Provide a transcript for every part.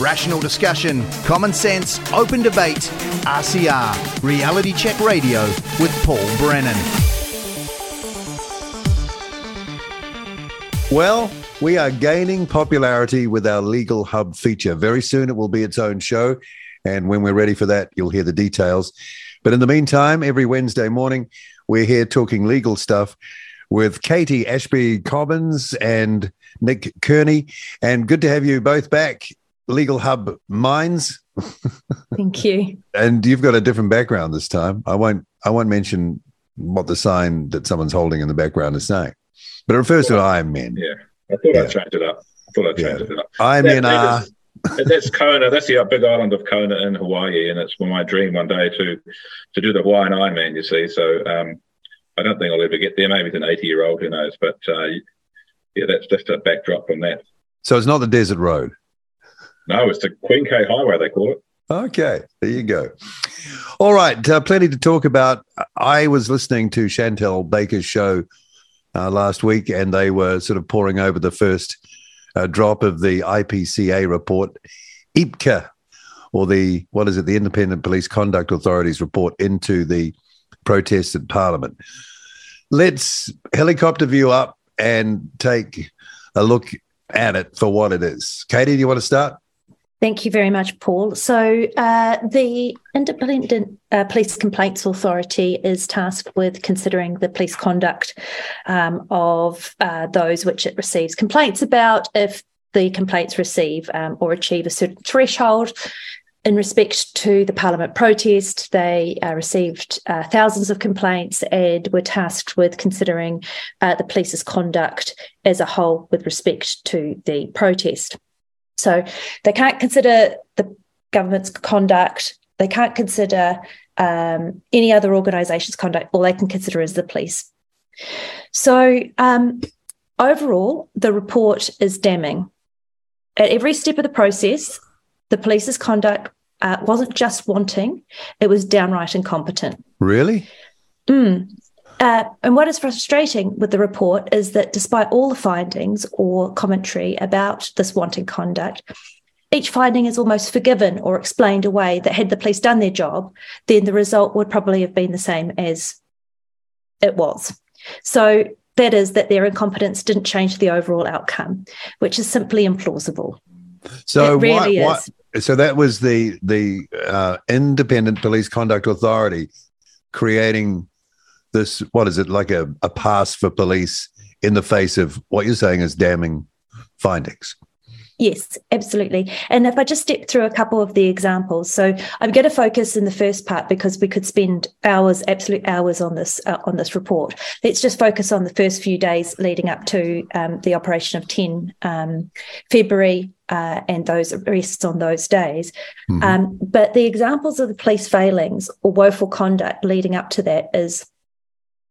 Rational discussion, common sense, open debate. RCR, Reality Check Radio with Paul Brennan. Well, we are gaining popularity with our Legal Hub feature. Very soon it will be its own show. And when we're ready for that, you'll hear the details. But in the meantime, every Wednesday morning, we're here talking legal stuff with Katie Ashby Koppens and Nick Kearney. And good to have you both back, Legal Hub Minds. Thank you. and you've got a different background this time. I won't I won't mention what the sign that someone's holding in the background is saying. But it refers to Iron Men. Yeah. I thought I'd change it up. I thought I'd change Yeah. it up. Iron Men are That- that's Kona. That's the big island of Kona in Hawaii, and it's my dream one day to to do the Hawaiian Ironman. You see, so um, I don't think I'll ever get there. Maybe it's an eighty year old, who knows? But uh, yeah, that's just a backdrop from that. so it's not the desert road. No, it's the Queen K Highway they call it. Okay, there you go. All right, uh, plenty to talk about. I was listening to Chantelle Baker's show uh, last week, and they were sort of pouring over the first uh, drop of the IPCA report, IPCA, or the what is it, the Independent Police Conduct Authority's report into the protests at Parliament. Let's helicopter view up and take a look at it for what it is. Katie, do you want to start? Thank you very much, Paul. So, uh, the Independent uh, Police Complaints Authority is tasked with considering the police conduct um, of uh, those which it receives complaints about. If the complaints receive um, or achieve a certain threshold, in respect to the Parliament protest, they uh, received uh, thousands of complaints and were tasked with considering uh, the police's conduct as a whole with respect to the protest. So they can't consider the government's conduct. They can't consider um, any other organisation's conduct. All they can consider is the police. So um, overall, the report is damning. At every step of the process, the police's conduct uh, wasn't just wanting; it was downright incompetent. Really? Mm. Uh, and what is frustrating with the report is that despite all the findings or commentary about this wanting conduct, each finding is almost forgiven or explained away that had the police done their job, then the result would probably have been the same as it was. So that is that their incompetence didn't change the overall outcome, which is simply implausible. So It really why, is. so that was the the uh, Independent Police Conduct Authority creating this. What is it like a, a pass for police in the face of what you're saying is damning findings? Yes, absolutely. And if I just step through a couple of the examples, so I'm going to focus in the first part because we could spend hours, absolute hours on this uh, on this report. Let's just focus on the first few days leading up to um, the operation of 10 um, February uh, and those arrests on those days. Mhm. Um, but the examples of the police failings or woeful conduct leading up to that is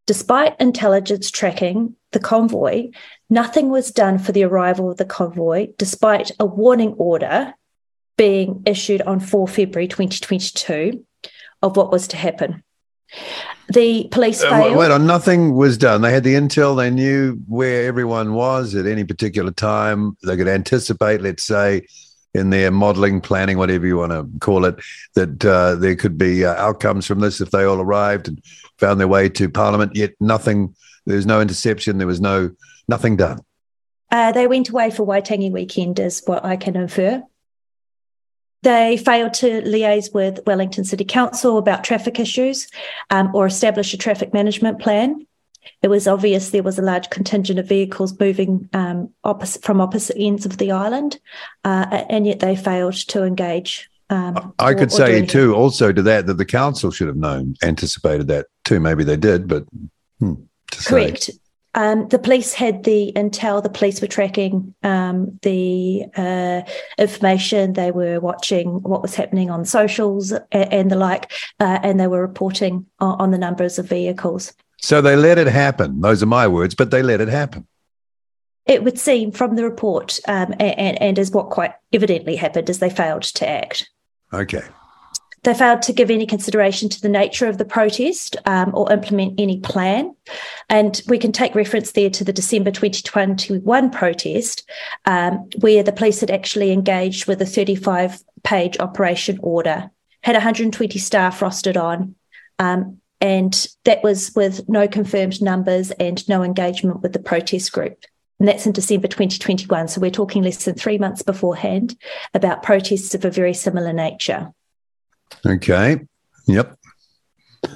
despite intelligence tracking the convoy, nothing was done for the arrival of the convoy, despite a warning order being issued on 4 February 2022 of what was to happen. The police Uh, failed. wait on, nothing was done. They had the intel. They knew where everyone was at any particular time. They could anticipate, let's say, in their modeling, planning, whatever you want to call it, that uh, there could be uh, outcomes from this if they all arrived and found their way to Parliament. Yet nothing. There was no interception. There was no nothing done. Uh, they went away for Waitangi weekend, is what I can infer. They failed to liaise with Wellington City Council about traffic issues um, or establish a traffic management plan. It was obvious there was a large contingent of vehicles moving um, opposite, from opposite ends of the island, uh, and yet they failed to engage. Um, I or- could say too, also to that, that the council should have known, anticipated that too. Maybe they did, but hmm, to say. Correct. Um, the police had the intel. The police were tracking um, the uh, information. They were watching what was happening on socials and, and the like, uh, and they were reporting on, on the numbers of vehicles. So they let it happen. Those are my words, but they let it happen. It would seem from the report, um, and, and as what quite evidently happened, is they failed to act. Okay. they failed to give any consideration to the nature of the protest um, or implement any plan. And we can take reference there to the December 2021 protest, um, where the police had actually engaged with a 35 page operation order, had 120 staff rostered on. Um, and that was with no confirmed numbers and no engagement with the protest group. And that's in December 2021. So we're talking less than three months beforehand about protests of a very similar nature. Okay. Yep.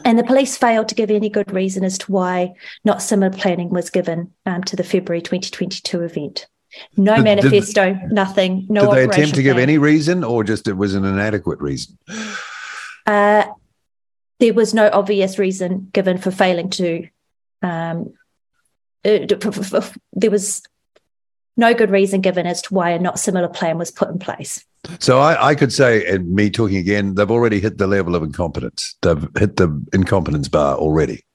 And the police failed to give any good reason as to why not similar planning was given um, to the February 2022 event. No did, manifesto, did, nothing. No. Did they attempt to plan. give any reason, or just it was an inadequate reason? Uh, there was no obvious reason given for failing to. Um, uh, there was no good reason given as to why a not similar plan was put in place. So I, I, could say, and me talking again, they've already hit the level of incompetence. They've hit the incompetence bar already.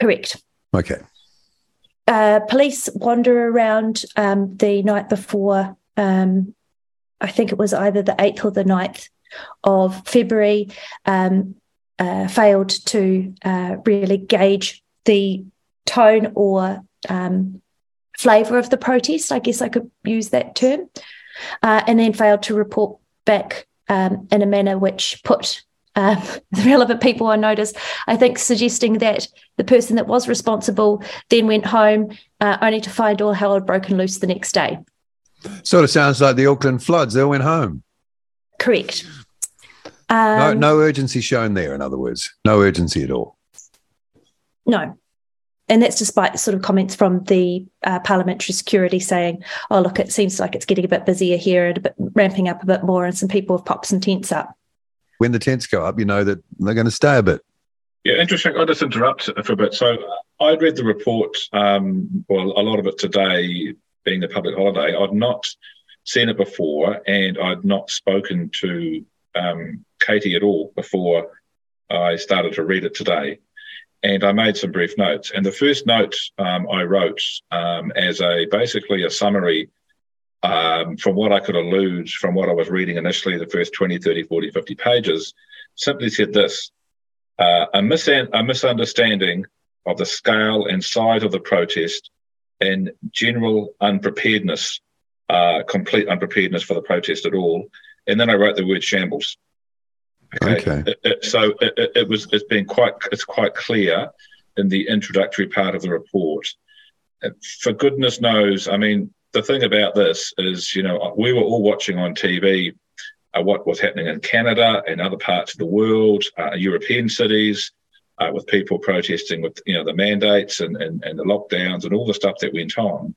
Correct. Okay. Uh, police wander around um, the night before. Um, I think it was either the 8th or the 9th of February, um, uh, failed to uh, really gauge the tone or um, flavour of the protest. I guess I could use that term uh, and then failed to report back um, in a manner which put uh, the relevant people on notice. I think suggesting that the person that was responsible then went home uh, only to find all hell had broken loose the next day. Sort of sounds like the Auckland floods. They went home. Correct. Um, no, no urgency shown there. In other words, no urgency at all. No, and that's despite sort of comments from the uh, parliamentary security saying, "Oh, look, it seems like it's getting a bit busier here and a bit ramping up a bit more, and some people have popped some tents up." When the tents go up, you know that they're going to stay a bit. Yeah, interesting. I'll just interrupt for a bit. So I'd read the report, um, well, a lot of it today, being the public holiday. I'd not seen it before, and I'd not spoken to um, Katie at all before I started to read it today and I made some brief notes. And the first note um, I wrote um, as a basically a summary um, from what I could allude from what I was reading initially, the first 20, 30, 40, 50 pages, simply said this uh, a, mis- a misunderstanding of the scale and size of the protest and general unpreparedness, uh, complete unpreparedness for the protest at all. And then I wrote the word shambles. Okay. okay. It, it, so it, it, was. It's been quite. It's quite clear in the introductory part of the report. For goodness knows, I mean, the thing about this is, you know, we were all watching on TV uh, what was happening in Canada and other parts of the world, uh, European cities, uh, with people protesting with, you know, the mandates and, and, and the lockdowns and all the stuff that went on.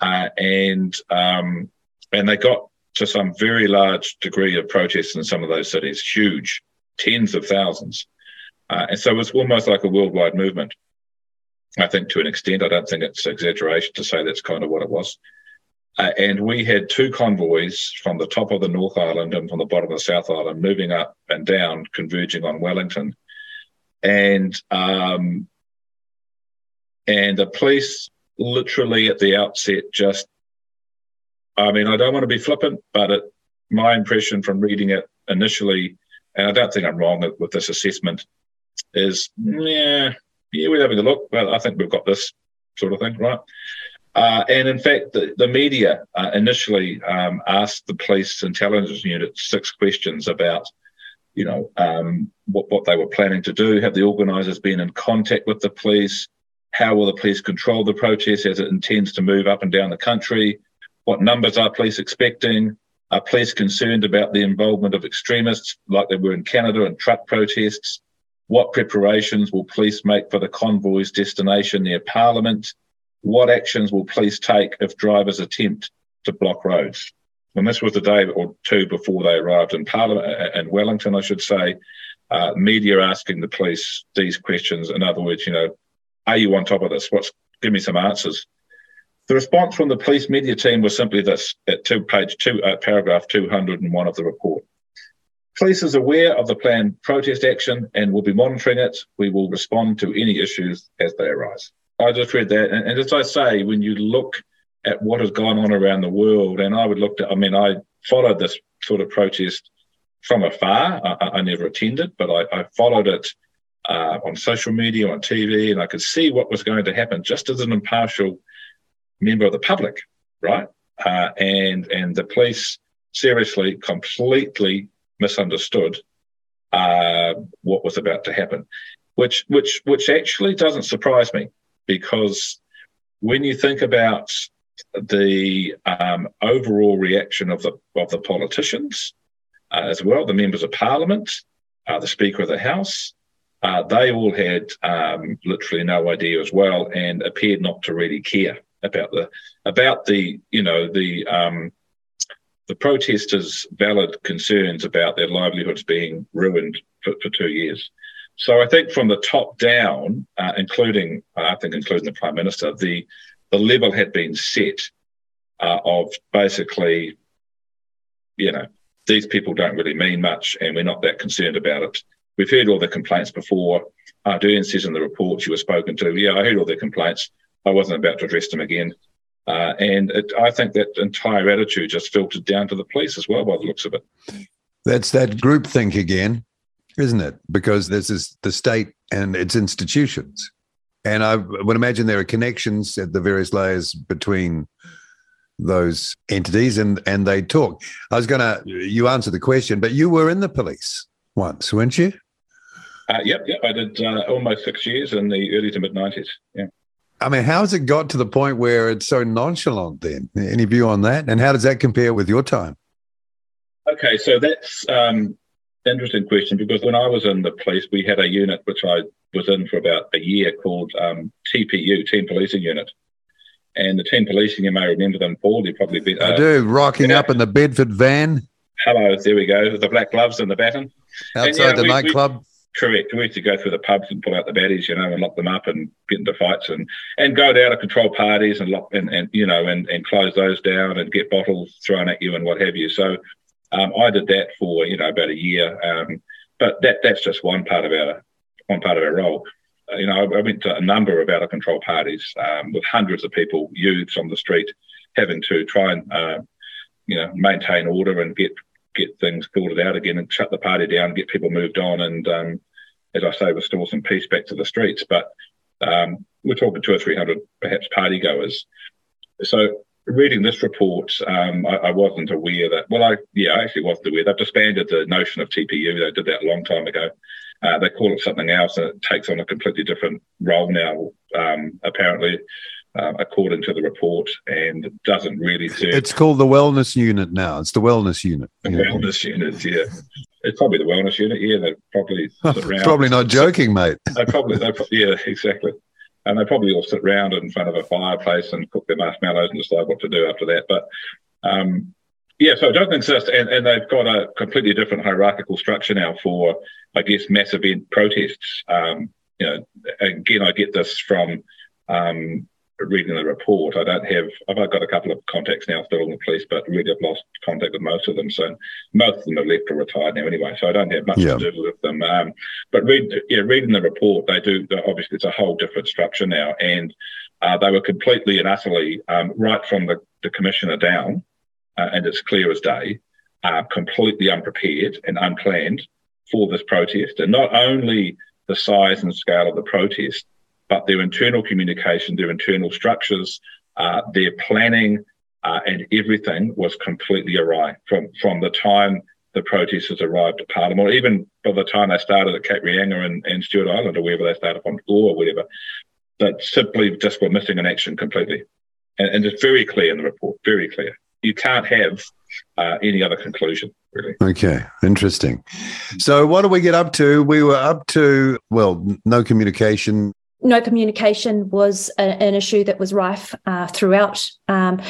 Uh, and um, and they got to some very large degree of protests in some of those cities, huge, tens of thousands. Uh, and so it was almost like a worldwide movement. I think to an extent, I don't think it's exaggeration to say that's kind of what it was. Uh, and we had two convoys from the top of the North Island and from the bottom of the South Island moving up and down, converging on Wellington. And um, and the police literally at the outset just I mean, I don't want to be flippant, but it, my impression from reading it initially, and I don't think I'm wrong with this assessment, is yeah, yeah, we're having a look, but I think we've got this sort of thing, right? Uh, and in fact, the, the media uh, initially um, asked the police intelligence unit six questions about, you know, um, what, what they were planning to do. Have the organisers been in contact with the police? How will the police control the protest as it intends to move up and down the country? What numbers are police expecting? Are police concerned about the involvement of extremists like they were in Canada and truck protests? What preparations will police make for the convoy's destination near Parliament? What actions will police take if drivers attempt to block roads? And this was the day or two before they arrived in Parliament and Wellington, I should say. Uh, media asking the police these questions. In other words, you know, are you on top of this? What's give me some answers. The response from the police media team was simply this at two, page two, uh, paragraph 201 of the report. Police is aware of the planned protest action and will be monitoring it. We will respond to any issues as they arise. I just read that. And, and as I say, when you look at what has gone on around the world, and I would look at, I mean, I followed this sort of protest from afar. I, I never attended, but I, I followed it uh, on social media, on TV, and I could see what was going to happen just as an impartial member of the public, right? Uh, and and the police seriously, completely misunderstood uh, what was about to happen, which which which actually doesn't surprise me because when you think about the um, overall reaction of the of the politicians uh, as well, the members of parliament, uh, the Speaker of the House, uh, they all had um, literally no idea as well, and appeared not to really care about the about the you know the um, the protesters' valid concerns about their livelihoods being ruined for, for two years. So I think from the top down, uh, including I think including the prime minister, the the level had been set uh, of basically, you know, these people don't really mean much, and we're not that concerned about it. We've heard all the complaints before. Ardern says in the reports you were spoken to, yeah, I heard all the complaints. I wasn't about to address them again. Uh, and it, I think that entire attitude just filtered down to the police as well, by the looks of it. That's that groupthink again, isn't it? Because this is the state and its institutions. And I would imagine there are connections at the various layers between those entities and, and they talk. I was going to, you answer the question, but you were in the police once, weren't you? Uh, yep, yep. I did uh, almost six years in the early to mid 90s. Yeah. I mean, how has it got to the point where it's so nonchalant then? Any view on that? And how does that compare with your time? Okay, so that's um, interesting question because when I was in the police, we had a unit which I was in for about a year called um, TPU, Team Policing Unit. And the team policing, you may remember them, Paul. You probably been, uh, I do, rocking up in the Bedford van. Hello, there we go. The black gloves and the baton. Outside and, yeah, the we, nightclub. Correct. We used to go through the pubs and pull out the baddies, you know, and lock them up and get into fights and, and go to out of control parties and lock and, and you know and, and close those down and get bottles thrown at you and what have you. So um, I did that for you know about a year. Um, but that that's just one part of our one part of our role. Uh, you know, I, I, went to a number of out of control parties um, with hundreds of people, youths on the street, having to try and uh, you know maintain order and get get things sorted out again and shut the party down, get people moved on, and um, as I say, restore some peace back to the streets. But um, we're talking two or three hundred, perhaps, party goers. So reading this report, um, I, I, wasn't aware that. Well, I yeah, I actually wasn't aware. They've disbanded the notion of TPU. They did that a long time ago. Uh, they call it something else, and it takes on a completely different role now. Um, apparently, uh, according to the report, and it doesn't really serve. It's called the wellness unit now. It's the wellness unit. The wellness unit, yeah. It's probably the wellness unit. Yeah, they probably probably not joking, mate. they probably, they, yeah, exactly. And they probably all sit around in front of a fireplace and cook their marshmallows and decide what to do after that. But um, yeah, so it doesn't exist, and, and they've got a completely different hierarchical structure now for, I guess, mass event protests. Um, you know, again, I get this from um, reading the report, I don't have, I've got a couple of contacts now still in the police, but really I've lost contact with most of them. So most of them have left or retired now anyway. So I don't have much yeah. to do with them. Um, but read, yeah, reading the report, they do, obviously it's a whole different structure now. And uh, they were completely and utterly, um, right from the, the commissioner down, uh, and it's clear as day, uh, completely unprepared and unplanned for this protest. And not only the size and scale of the protest, but their internal communication, their internal structures, uh, their planning, uh, and everything was completely awry from from the time the protesters arrived at Parliament, or even by the time they started at Cape Reinga and, and Stewart Island, or wherever they started on Gore or whatever, that simply just were missing in action completely. And, and it's very clear in the report, very clear. You can't have uh, any other conclusion, really. Okay, interesting. So, what do we get up to? We were up to, well, no communication no communication was a, an issue that was rife uh, throughout. Um,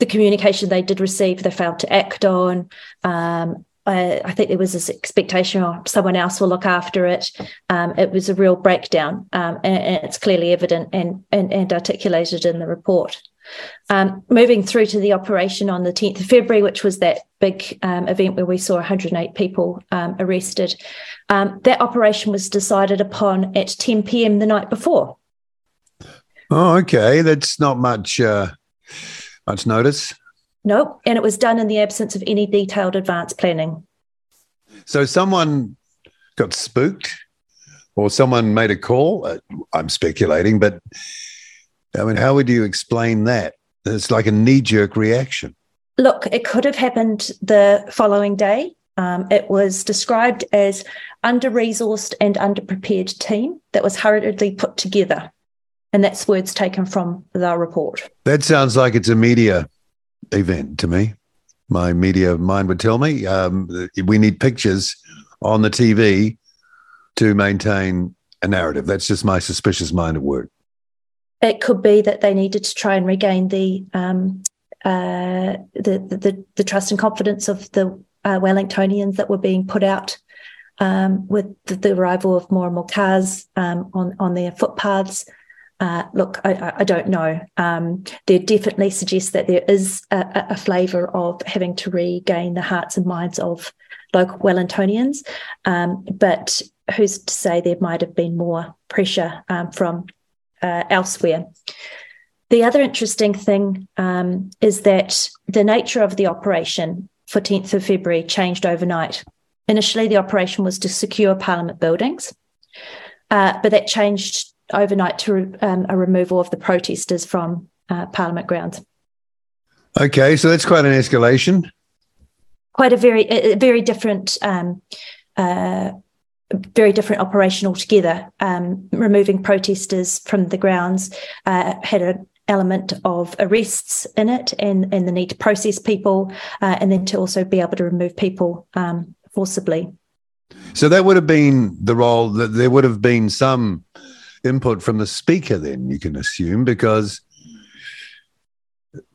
the communication they did receive, they failed to act on. Um, I, I, think there was this expectation of oh, someone else will look after it. Um, it was a real breakdown, um, and, and, it's clearly evident and, and, and articulated in the report. Um, moving through to the operation on the 10th of February, which was that big um, event where we saw 108 people um, arrested, um, that operation was decided upon at 10 p.m. the night before. Oh, okay. That's not much uh, much notice. No, and it was done in the absence of any detailed advance planning. So someone got spooked, or someone made a call. Uh, I'm speculating, but I mean, how would you explain that? It's like a knee jerk reaction. Look, it could have happened the following day. Um, it was described as under resourced and underprepared team that was hurriedly put together. And that's words taken from the report. That sounds like it's a media event to me. My media mind would tell me um, we need pictures on the TV to maintain a narrative. That's just my suspicious mind at work. It could be that they needed to try and regain the um, uh, the, the, the trust and confidence of the uh, Wellingtonians that were being put out um, with the, the, arrival of more and more cars um, on on their footpaths. Uh, look, I, I, don't know. Um, there definitely suggests that there is a, a flavour of having to regain the hearts and minds of local Wellingtonians, um, but who's to say there might have been more pressure um, from uh, elsewhere? The other interesting thing um, is that the nature of the operation for 10th of February changed overnight. Initially, the operation was to secure Parliament buildings, uh, but that changed overnight to um, a removal of the protesters from uh, Parliament grounds. Okay, so that's quite an escalation. Quite a very, a very different, um, uh, very different operation altogether. Um, removing protesters from the grounds uh, had an element of arrests in it, and and the need to process people, uh, and then to also be able to remove people um, forcibly. So that would have been the role that there would have been some input from the speaker, then you can assume, because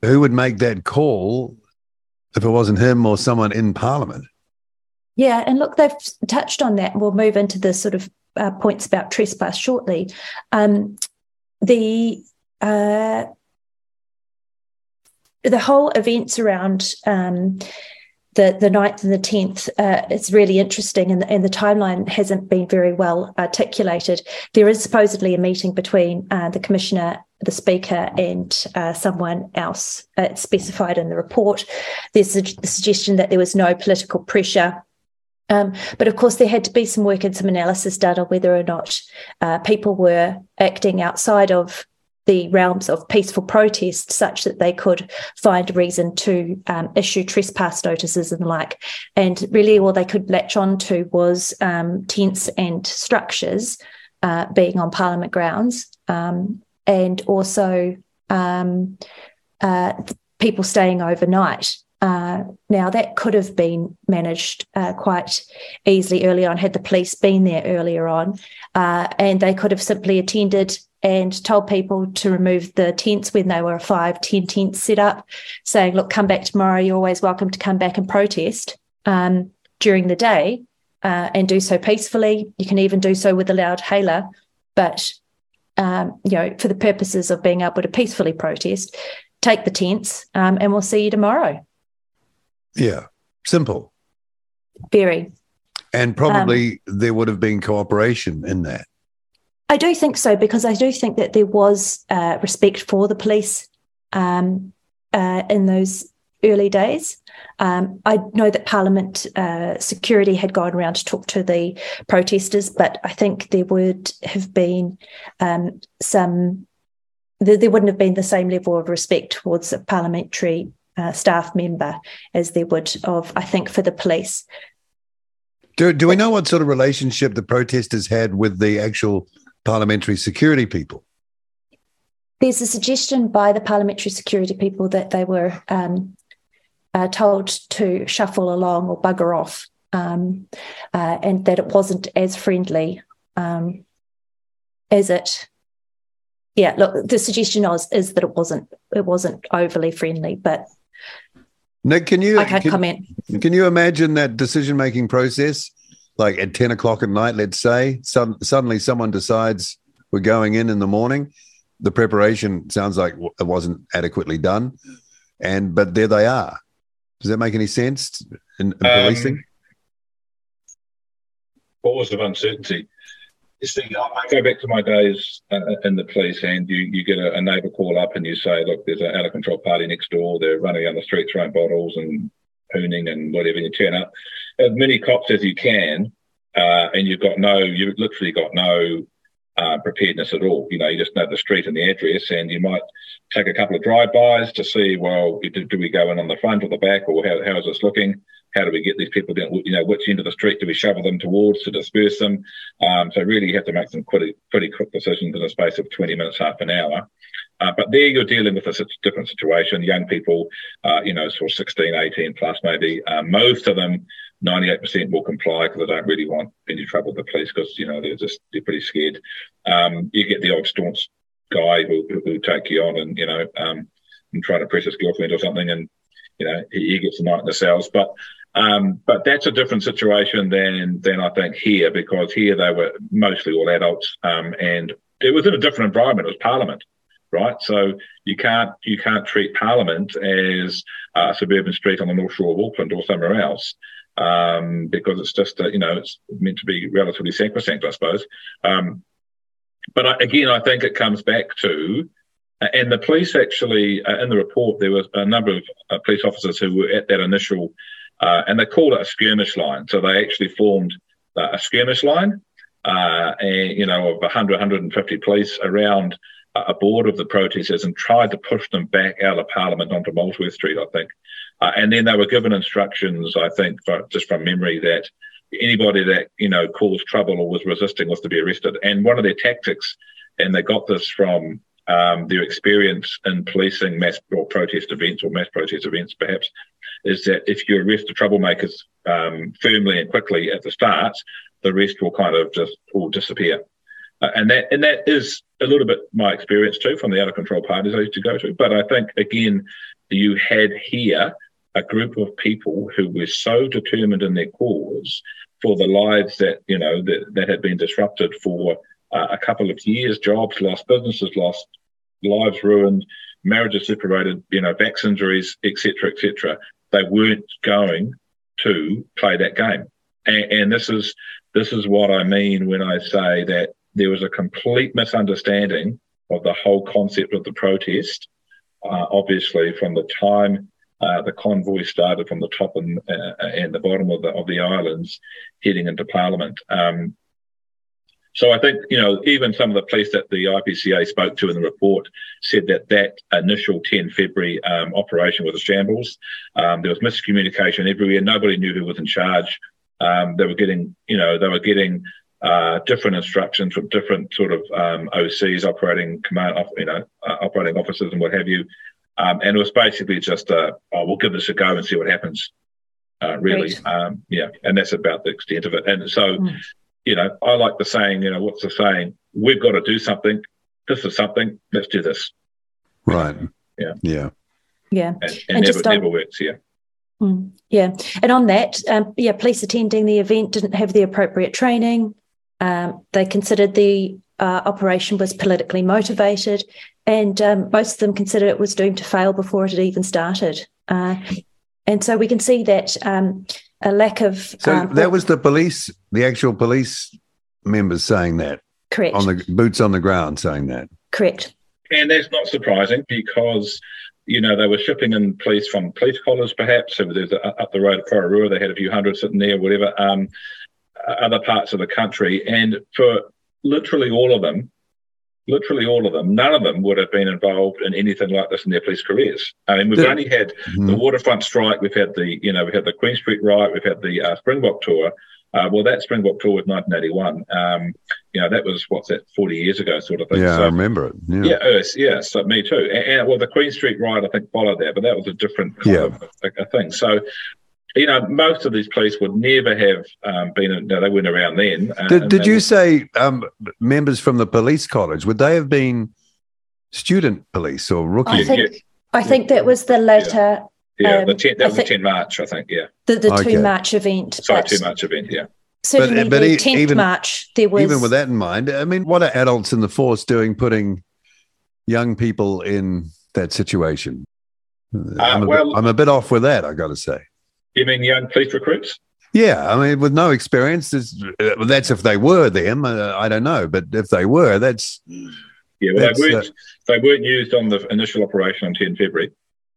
who would make that call if it wasn't him or someone in Parliament? Yeah, and look, they've touched on that. We'll move into the sort of uh, points about trespass shortly. Um, the uh, the whole events around um, the the 9th and the 10th uh, really interesting and the, and the timeline hasn't been very well articulated there is supposedly a meeting between uh, the commissioner the speaker and uh, someone else uh, specified in the report there's a, the suggestion that there was no political pressure um, but of course, there had to be some work and some analysis done on whether or not uh, people were acting outside of the realms of peaceful protest such that they could find a reason to um, issue trespass notices and the like. And really, all they could latch on to was um, tents and structures uh, being on Parliament grounds, um, and also um, uh, people staying overnight. Uh, now, that could have been managed uh, quite easily early on had the police been there earlier on, uh, and they could have simply attended and told people to remove the tents when they were a five, 10 tents set up, saying, look, come back tomorrow. You're always welcome to come back and protest um, during the day uh, and do so peacefully. You can even do so with a loud hailer. But, um, you know, for the purposes of being able to peacefully protest, take the tents um, and we'll see you tomorrow. Yeah, simple. Very. And probably um, there would have been cooperation in that. I do think so because I do think that there was uh, respect for the police um, uh, in those early days. Um, I know that Parliament uh, security had gone around to talk to the protesters, but I think there would have been um, some. There, there, wouldn't have been the same level of respect towards a parliamentary uh, staff member as they would of, I think, for the police. Do, do we know what sort of relationship the protesters had with the actual parliamentary security people? There's a suggestion by the parliamentary security people that they were um, uh, told to shuffle along or bugger off, um, uh, and that it wasn't as friendly um, as it. Yeah, look, the suggestion was is that it wasn't it wasn't overly friendly, but Nick, can you I can't can, comment. Can you imagine that decision making process? like at 10 o'clock at night, let's say, some, suddenly someone decides we're going in in the morning. The preparation sounds like it wasn't adequately done. And, but there they are. Does that make any sense in, in policing? Um, pause of uncertainty. I go back to my days uh, in the police, and you, you get a, a neighbour call up and you say, Look, there's an out of control party next door. They're running down the street throwing bottles and hooning and whatever. And you turn up, as many cops as you can, uh, and you've got no, you've literally got no uh, preparedness at all. You know, you just know the street and the address, and you might take a couple of drive-bys to see, well, do, do we go in on the front or the back, or how, how is this looking? How do we get these people down? You know, which end of the street do we shovel them towards to disperse them? Um, so really, you have to make some pretty pretty quick decisions in a space of 20 minutes, half an hour. Uh, but there you're dealing with a different situation. Young people, uh, you know, sort of 16, 18 plus maybe. Um, most of them 98% will comply because they don't really want any trouble with the police because, you know, they're just, they're pretty scared. Um, you get the odd staunch guy who, who take you on and, you know, um, and try to press his girlfriend or something and, you know, he, he gets a night in the cells. But, um, but that's a different situation than, than I think here because here they were mostly all adults, um, and it was in a different environment. It was parliament right? So you can't you can't treat Parliament as a suburban street on the North Shore of Auckland or somewhere else um, because it's just, uh, you know, it's meant to be relatively sacrosanct, I suppose. Um, but I, again, I think it comes back to, uh, and the police actually, uh, in the report, there was a number of uh, police officers who were at that initial, uh, and they called it a skirmish line. So they actually formed a skirmish line, and, you know, of 100, 150 police around a board of the protesters and tried to push them back out of Parliament onto Molesworth Street, I think. Uh, and then they were given instructions, I think, for, just from memory, that anybody that you know caused trouble or was resisting was to be arrested. And one of their tactics, and they got this from um, their experience in policing mass or protest events or mass protest events, perhaps, is that if you arrest the troublemakers um, firmly and quickly at the start, the rest will kind of just all disappear. Uh, and that and that is a little bit my experience too from the out of control parties I used to go to. But I think again, you had here a group of people who were so determined in their cause for the lives that you know that, that had been disrupted for uh, a couple of years, jobs lost, businesses lost, lives ruined, marriages separated, you know, backs injuries, etc., etc. They weren't going to play that game, and, and this is this is what I mean when I say that there was a complete misunderstanding of the whole concept of the protest. Uh, obviously, from the time uh, the convoy started from the top and, uh, and the bottom of the of the islands, heading into Parliament. Um, so I think you know even some of the police that the IPCA spoke to in the report said that that initial 10 February um, operation was a shambles. Um, there was miscommunication everywhere. Nobody knew who was in charge. Um, they were getting you know they were getting uh, different instructions from different sort of um, OCs, operating command, you know, uh, operating officers and what have you. Um, and it was basically just, uh, oh, we'll give this a go and see what happens. Uh, really, um, yeah, and that's about the extent of it. And so, mm. you know, I like the saying, you know, what's the saying? We've got to do something. This is something. Let's do this. Right. Yeah. Yeah. Yeah. And, and, and never, never works. Yeah. Mm, yeah. And on that, um, yeah, police attending the event didn't have the appropriate training. Um, they considered the uh, operation was politically motivated, and um, most of them considered it was doomed to fail before it had even started. Uh, and so we can see that um, a lack of. So um, that was the police, the actual police members saying that. Correct. On the boots on the ground saying that. Correct. And that's not surprising because you know, they were shipping in police from police college, perhaps. So there's up the road at Porirua, they had a few hundred sitting there, whatever. Um, other parts of the country. And for literally all of them, literally all of them, none of them would have been involved in anything like this in their police careers. I mean, we've the, only had mm-hmm. the waterfront strike, we've had the, you know, we've had the Queen Street riot, we've had the uh, Springbok tour. Uh, well, that Springbok tour was 1981. Um, you know, that was what's that, 40 years ago, sort of thing. Yeah, so, I remember it. Yeah, yeah, it was, yeah. So me too. And, and, well, the Queen Street riot, I think, followed that, but that was a different kind yeah. of a, a thing. So you know, most of these police would never have um, been, no, they weren't around then. Uh, did, did you would, say um, members from the police college, would they have been student police or rookie? I think, yeah. I think that was the latter. Yeah, yeah um, the 10, that I was the 10 March, I think, yeah. The, the okay. 2 March event. Sorry, 2 March event, yeah. Certainly but, but the 10th even, March, there was. Even with that in mind, I mean, what are adults in the force doing putting young people in that situation? Uh, I'm, a well, bit, I'm a bit off with that, I got to say. You mean young police recruits? Yeah, I mean, with no experience, uh, that's if they were them. Uh, I don't know, but if they were, that's yeah. Well, that's, they weren't. Uh, they weren't used on the initial operation on 10 February.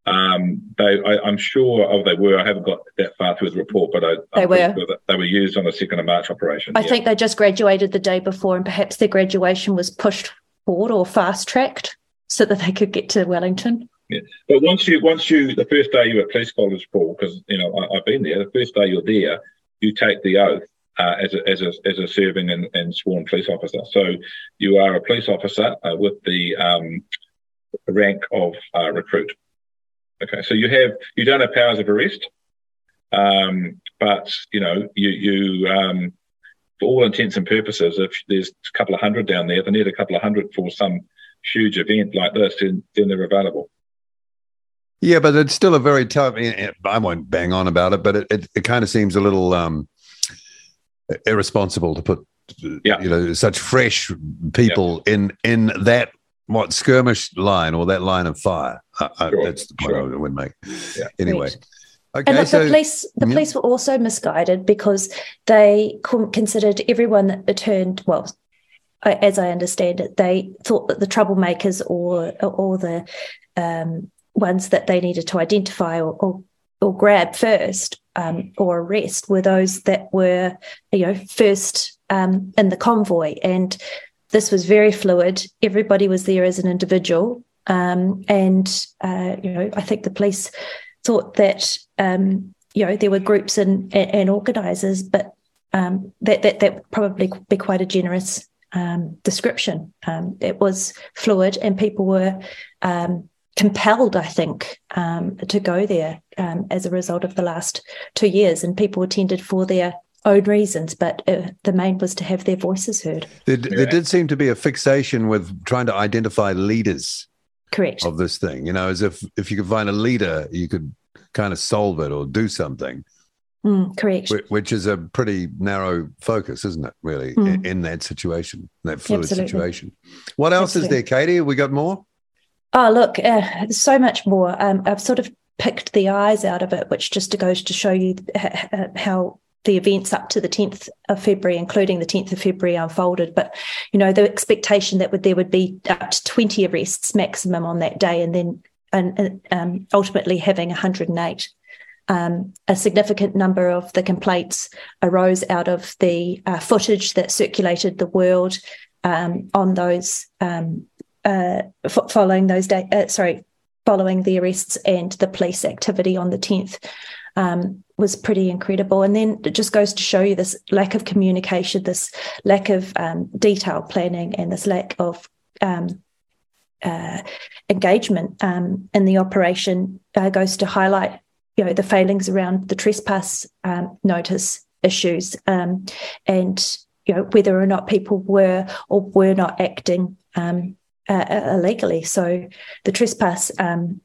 Um, they, I, am sure, oh, they were. I haven't got that far through the report, but I, they I'm were. Sure they were used on the second of March operation. I yeah. think they just graduated the day before, and perhaps their graduation was pushed forward or fast tracked so that they could get to Wellington. Yeah. But once you, once you, the first day you're at police college, Paul, because you know I, have been there. The first day you're there, you take the oath uh, as a as a as a serving and, and, sworn police officer. So you are a police officer uh, with the um, rank of uh, recruit. Okay, so you have you don't have powers of arrest, um, but you know you you um, for all intents and purposes, if there's a couple of hundred down there, they need a couple of hundred for some huge event like this, then, then they're available. Yeah, but it's still a very tough. I won't bang on about it, but it, it, it kind of seems a little um, irresponsible to put yeah. you know such fresh people yeah. in in that what skirmish line or that line of fire. Uh, sure. that's the point sure. I would make. Yeah. Anyway. Right. Okay, and the, so, the police, the yeah. police were also misguided because they considered everyone that returned. Well, as I understand it, they thought that the troublemakers or or the um, ones that they needed to identify or, or, or grab first um, or arrest were those that were, you know, first um, in the convoy. And this was very fluid. Everybody was there as an individual. Um, and, uh, you know, I think the police thought that, um, you know, there were groups and, and, organisers, but um, that, that, that would probably be quite a generous um, description. it was fluid and people were compelled, I think, um, to go there um, as a result of the last two years, and people attended for their own reasons, but uh, the main was to have their voices heard. There, there, did seem to be a fixation with trying to identify leaders. Correct. Of this thing, you know, as if if you could find a leader, you could kind of solve it or do something. Mm, correct. Which is a pretty narrow focus, isn't it? Really, mm. in, in, that situation, that fluid Absolutely. situation. What else Absolutely. is there, Katie? Have we got more? Oh, look, uh, so much more. Um, I've sort of picked the eyes out of it, which just goes to show you how the events up to the 10th of February, including the 10th of February, unfolded. But, you know, the expectation that would, there would be up to 20 arrests maximum on that day, and then and, um, ultimately having 108. Um, a significant number of the complaints arose out of the uh, footage that circulated the world um, on those um, uh, f- following those day, uh, sorry, following the arrests and the police activity on the 10th um, was pretty incredible. And then it just goes to show you this lack of communication, this lack of um, detailed planning, and this lack of um, uh, engagement um, in the operation uh, goes to highlight, you know, the failings around the trespass um, notice issues um, and you know whether or not people were or were not acting um, uh, uh, illegally. So the trespass um,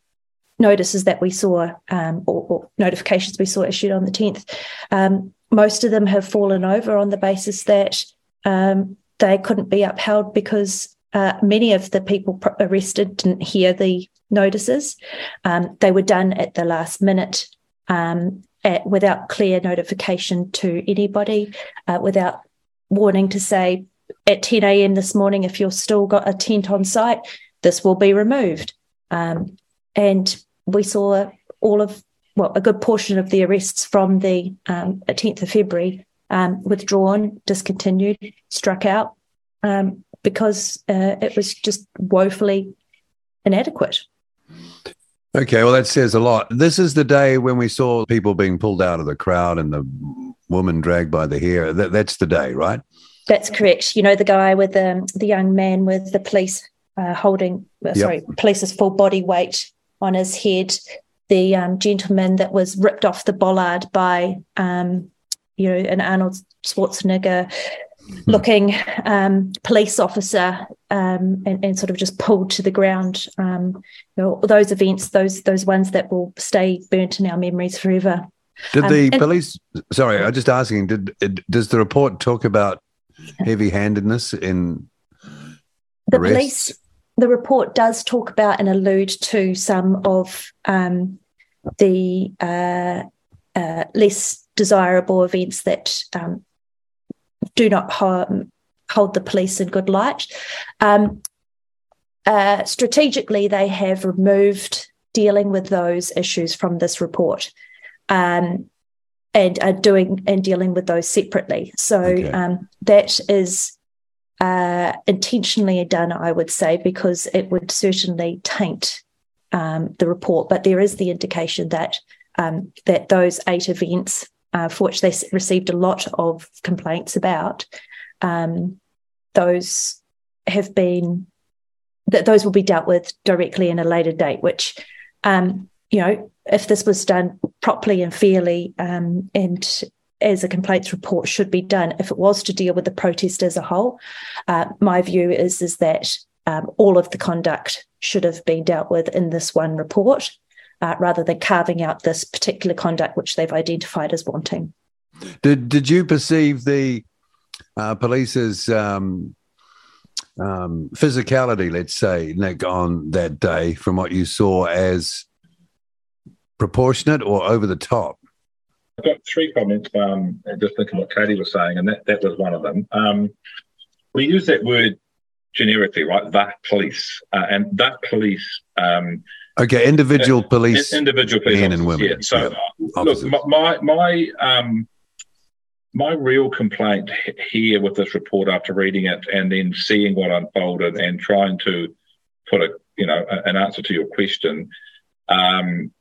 notices that we saw um, or, or, notifications we saw issued on the 10th, um, most of them have fallen over on the basis that um, they couldn't be upheld because uh, many of the people arrested didn't hear the notices. Um, they were done at the last minute um, at, without clear notification to anybody, uh, without warning to say at 10 a.m. this morning, if you've still got a tent on site, this will be removed. Um, and we saw all of, well, a good portion of the arrests from the um, 10th of February um, withdrawn, discontinued, struck out um, because uh, it was just woefully inadequate. Okay, well, that says a lot. This is the day when we saw people being pulled out of the crowd and the woman dragged by the hair. That, that's the day, right? That's correct. You know, the guy with the, the young man with the police uh, holding, uh, yep. sorry, police's full body weight on his head. The um, gentleman that was ripped off the bollard by, um, you know, an Arnold Schwarzenegger hmm. looking um, police officer um, and, and, sort of just pulled to the ground. Um, you know, those events, those those ones that will stay burnt in our memories forever. Did um, the police? Sorry, I'm just asking. Did does the report talk about heavy-handedness in the arrests? police the report does talk about and allude to some of um, the uh, uh, less desirable events that um, do not hold, hold the police in good light. Um, uh, strategically, they have removed dealing with those issues from this report. Um, and are doing and dealing with those separately. So okay. um, that is uh, intentionally done, I would say, because it would certainly taint um, the report. But there is the indication that um, that those eight events, uh, for which they received a lot of complaints about, um, those have been that those will be dealt with directly in a later date. Which, um, you know, if this was done properly and fairly, um, and as a complaints report should be done, if it was to deal with the protest as a whole, uh, my view is is that um, all of the conduct should have been dealt with in this one report, uh, rather than carving out this particular conduct which they've identified as wanting. Did Did you perceive the uh, police's um, um, physicality, let's say, Nick, on that day, from what you saw, as proportionate or over the top? I've got three comments. Um, just thinking what Katie was saying, and that, that was one of them. Um, we use that word generically, right? That police, uh, and that police. Um, okay, individual uh, police, individual police, men and women. Yeah. So, yeah. look, my my um, my real complaint here with this report after reading it and then seeing what unfolded and trying to put a you know an answer to your question um,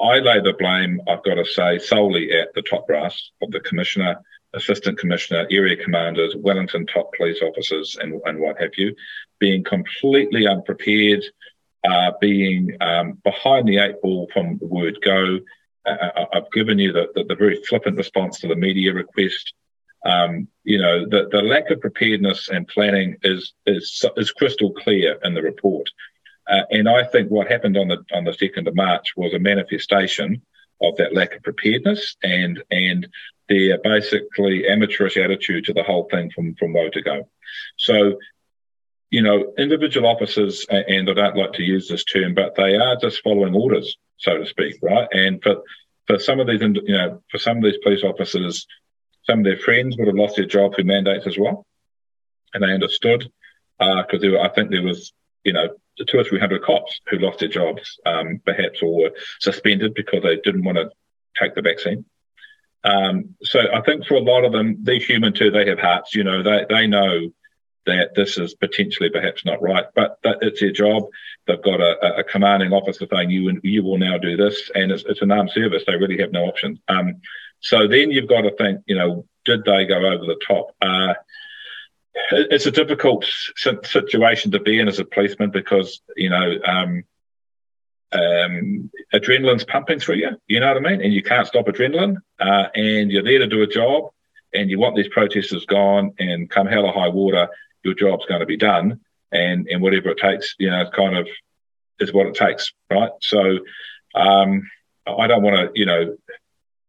I lay the blame, I've got to say, solely at the top brass of the commissioner, assistant commissioner, area commanders, Wellington top police officers, and, and what have you, being completely unprepared, uh, being um, behind the eight ball from the word go. Uh, uh I've given you the, the, the, very flippant response to the media request. Um, you know, the, the lack of preparedness and planning is, is, is crystal clear in the report. Uh, and I think what happened on the on the second of March was a manifestation of that lack of preparedness and and their basically amateurish attitude to the whole thing from from woe to go. So, you know, individual officers, and I don't like to use this term, but they are just following orders, so to speak, right? And for for some of these, you know, for some of these police officers, some of their friends would have lost their job through mandates as well, and they understood because uh, I think there was, you know, two or three hundred cops who lost their jobs, um, perhaps, or were suspended because they didn't want to take the vaccine. Um, so I think for a lot of them, they're human too. They have hearts. You know, they they know that this is potentially perhaps not right, but it's their job. They've got a, a commanding officer saying you you will now do this, and it's, it's an armed service. They really have no option. Um, so then you've got to think, you know, did they go over the top? Uh, it's a difficult situation to be in as a policeman because you know um, um, adrenaline's pumping through you. You know what I mean? And you can't stop adrenaline. Uh, and you're there to do a job, and you want these protesters gone. And come hell or high water, your job's going to be done. And and whatever it takes, you know, it's kind of is what it takes, right? So um, I don't want to, you know,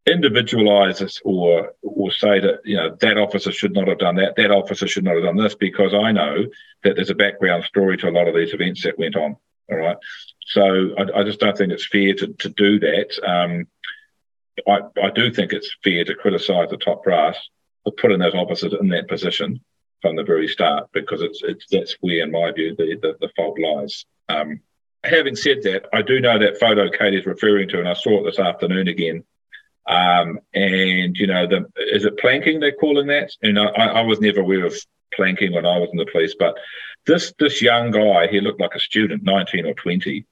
individualize this or or say that you know that officer should not have done that, that officer should not have done this, because I know that there's a background story to a lot of these events that went on. All right, so I, I just don't think it's fair to to do that. Um, I I do think it's fair to criticise the top brass for putting those officers in that position from the very start, because it's it's that's where, in my view, the the, the fault lies. Um, having said that, I do know that photo Katie is referring to, and I saw it this afternoon again um, and you know, the, is it planking they're calling that? And I, I, was never aware of planking when I was in the police, but this this young guy, he looked like a student, 19 or 20.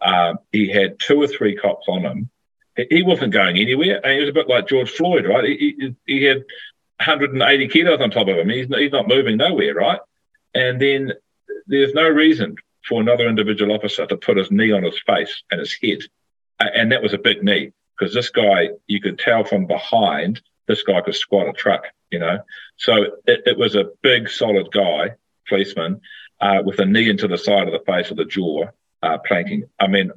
Um, he had two or three cops on him. He wasn't going anywhere, and he was a bit like George Floyd, right? He, he, he had 180 kilos on top of him. He's, he's not moving nowhere, right? And then there's no reason for another individual officer to put his knee on his face and his head, and that was a big knee because this guy, you could tell from behind, this guy could squat a truck, you know. So it, it was a big, solid guy, policeman, uh, with a knee into the side of the face of the jaw, uh, planking. I mean,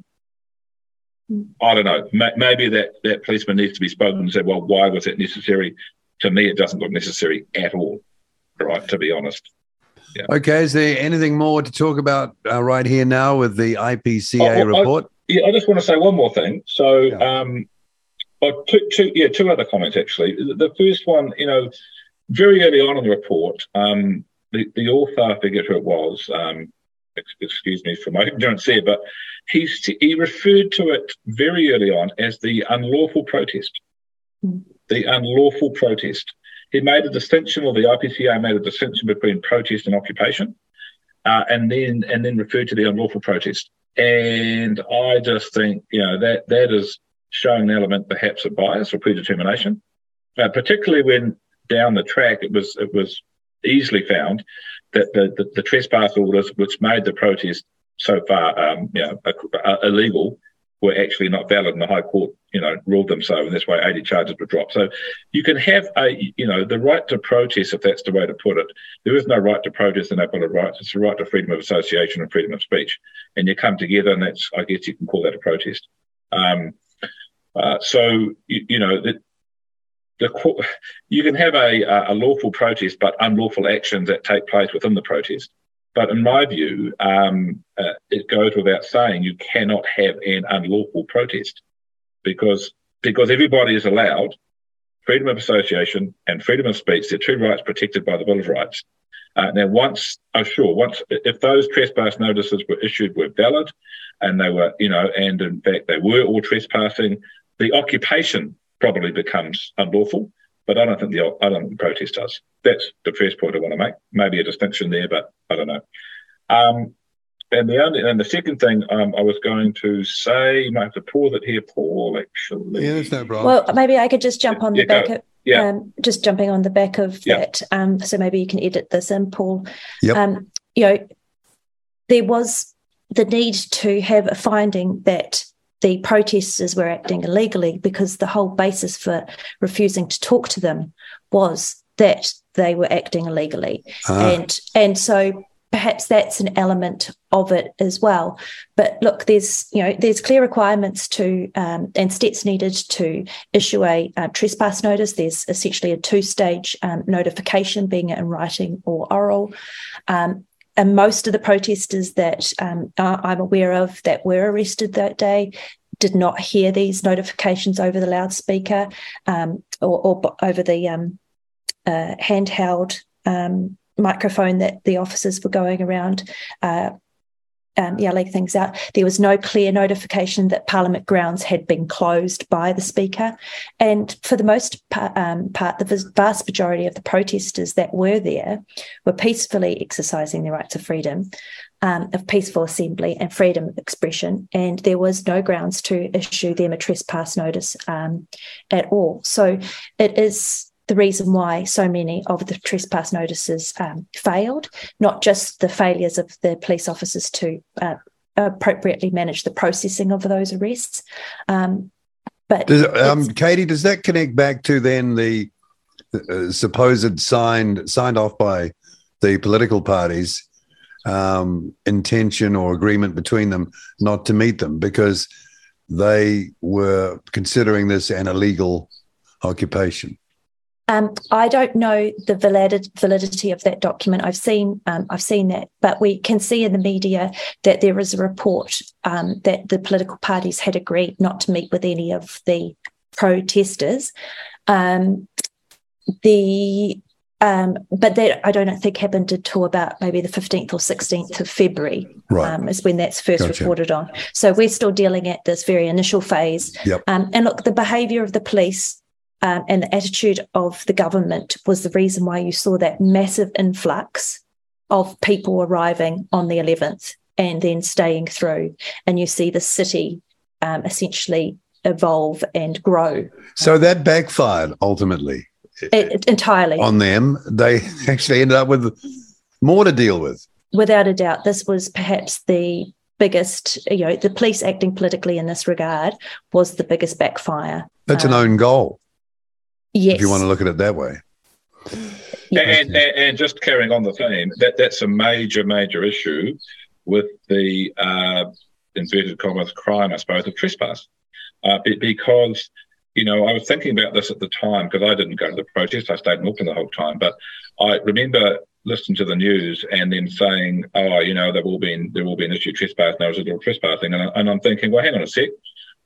I don't know. maybe that, that policeman needs to be spoken and said, well, why was it necessary? To me, it doesn't look necessary at all, right, to be honest. Yeah. Okay, is there anything more to talk about uh, right here now with the IPCA oh, report? I, yeah, I just want to say one more thing. So, yeah. um, Oh, two, two, yeah, two other comments actually. The first one, you know, very early on in the report, um, the, the author, I forget who it was, um, excuse me for my ignorance there, but he he referred to it very early on as the unlawful protest. Mm. The unlawful protest. He made a distinction, or the IPCA made a distinction between protest and occupation, uh, and then and then referred to the unlawful protest. And I just think you know that that is showing an element perhaps of bias or predetermination, uh, particularly when down the track it was it was easily found that the, the, the trespass orders which made the protest so far um, you know, illegal were actually not valid, and the High Court, you know, ruled them so, and that's why 80 charges were dropped. So you can have a, you know, the right to protest, if that's the way to put it. There is no right to protest in of Rights. It's the right to freedom of association and freedom of speech, and you come together, and that's, I guess, you can call that a protest. Um, uh, so you, you know that the you can have a, a lawful protest, but unlawful actions that take place within the protest. But in my view, um, uh, it goes without saying you cannot have an unlawful protest because because everybody is allowed freedom of association and freedom of speech. They're two rights protected by the Bill of Rights. Uh, now, once, oh sure, once if those trespass notices were issued were valid, and they were, you know, and in fact they were all trespassing, the occupation probably becomes unlawful. But I don't think the I don't think the protest does. That's the first point I want to make. Maybe a distinction there, but I don't know. Um, and the only and the second thing um, I was going to say, you might have to pause it here, Paul. Actually, yeah, there's no problem. Well, maybe I could just jump on the back of yeah. Um, just jumping on the back of yeah. that. Um, so maybe you can edit this in, Paul. Yep. Um, you know, there was the need to have a finding that the protesters were acting illegally because the whole basis for refusing to talk to them was that they were acting illegally. Ah. And and so perhaps that's an element of it as well. But look, there's you know there's clear requirements to um, and steps needed to issue a uh, trespass notice. There's essentially a two-stage um, notification, being in writing or oral. Um, and most of the protesters that um, I'm aware of that were arrested that day did not hear these notifications over the loudspeaker um, or, or, over the um, uh, handheld um, microphone that the officers were going around uh, um, yelling things out. There was no clear notification that Parliament grounds had been closed by the Speaker. And for the most part, um, part, the vast majority of the protesters that were there were peacefully exercising their rights of freedom. Um, of peaceful assembly and freedom of expression, and there was no grounds to issue them a trespass notice um, at all. So it is the reason why so many of the trespass notices um, failed, not just the failures of the police officers to uh, appropriately manage the processing of those arrests. Um, but does, um, Katie, does that connect back to then the uh, supposed signed signed off by the political parties um, intention or agreement between them not to meet them because they were considering this an illegal occupation? Um, I don't know the validity of that document. I've seen um, I've seen that, but we can see in the media that there is a report um, that the political parties had agreed not to meet with any of the protesters. Um, the um, but that I don't think happened until about maybe the 15th or 16th of February right. um, is when that's first gotcha. reported on. So we're still dealing at this very initial phase. Yep. Um, and look, the behaviour of the police um, and the attitude of the government was the reason why you saw that massive influx of people arriving on the 11th and then staying through. And you see the city um, essentially evolve and grow. So that backfired ultimately. It, entirely. On them. They actually ended up with more to deal with. Without a doubt. This was perhaps the biggest, you know, the police acting politically in this regard was the biggest backfire. That's um, an own goal. Yes. If you want to look at it that way. And, and, and, just carrying on the theme, that, that's a major, major issue with the uh, inverted commas crime, I suppose, of trespass. Uh, because, you know, I was thinking about this at the time because I didn't go to the protest. I stayed in Auckland the whole time. But I remember listening to the news and then saying, oh, you know, there will be, there will be an issue trespass notice or trespassing. And, I, and I'm thinking, well, hang on a sec